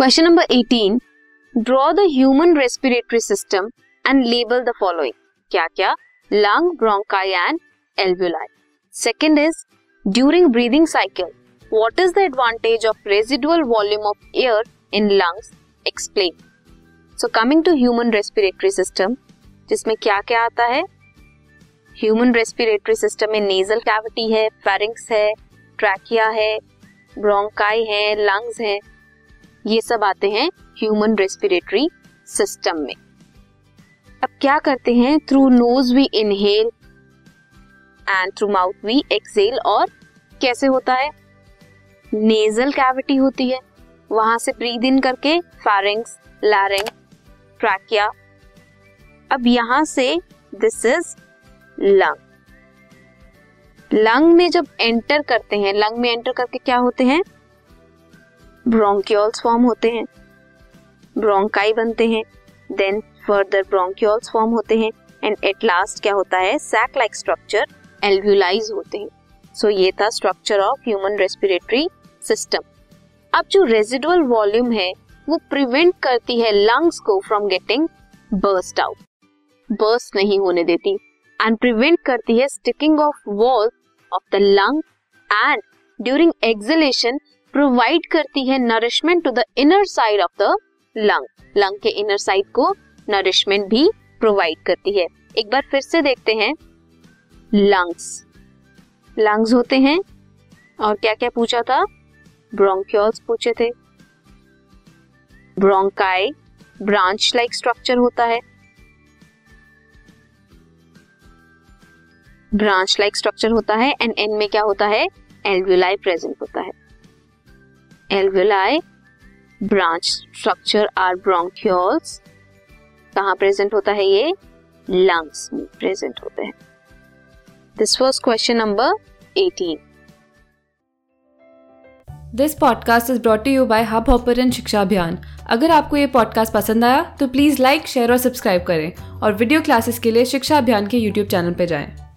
Question number 18 draw the human respiratory system and label the following क्या क्या lung bronchi and alveoli second is during breathing cycle what is the advantage of residual volume of air in lungs explain so coming to human respiratory system जिसमें क्या क्या आता है? Human respiratory system में nasal cavity है pharynx है trachea है bronchi है लंग्स है। ये सब आते हैं ह्यूमन रेस्पिरेटरी सिस्टम में। अब क्या करते हैं? Through nose we inhale and through mouth we exhale और कैसे होता है? नेजल कैविटी होती है। वहाँ से ब्रीद इन करके फारिंग्स लैरिंग ट्रैकिया अब यहाँ से दिस इज़ लंग लंग में जब एंटर करते हैं लंग में एंटर करके क्या होते हैं? ब्रोंक्यूल्स फॉर्म होते हैं। ब्रोंकाई बनते हैं देन फर्दर ब्रोंक्यूल्स फॉर्म होते हैं एंड एट लास्ट क्या होता है? सैक लाइक स्ट्रक्चर एल्व्यूलाइज होते हैं। सो so, ये था structure of human respiratory system अब जो रेजिडुअल वॉल्यूम है वो प्रिवेंट करती है लंग्स को from getting burst out burst नहीं होने देती एंड प्रिवेंट करती है sticking of wall of the lung and during exhalation provide करती है nourishment to the inner side of the lung lung के इनर साइड को नरिशमेंट भी प्रोवाइड करती है। एक बार फिर से देखते हैं। लंग्स लंग्स होते हैं। और क्या क्या पूछा था? ब्रोंक्यूल्स पूछे थे। ब्रोंकाई ब्रांच लाइक स्ट्रक्चर होता है। ब्रांच लाइक स्ट्रक्चर होता है। एंड एन में क्या होता है? एल्व्यूलाई प्रेजेंट होता है। Alveoli branch structure are bronchioles कहा प्रेजेंट होता है ये? लंग्स में प्रेजेंट होते हैं। This was question number 18 this podcast is brought you by Hubhopper Shiksha Abhiyan अगर आपको ये पॉडकास्ट पसंद आया तो प्लीज़ लाइक शेयर और सब्सक्राइब करें। और वीडियो क्लासेस के लिए शिक्षा अभियान के यूट्यूब चैनल पर जाएँ।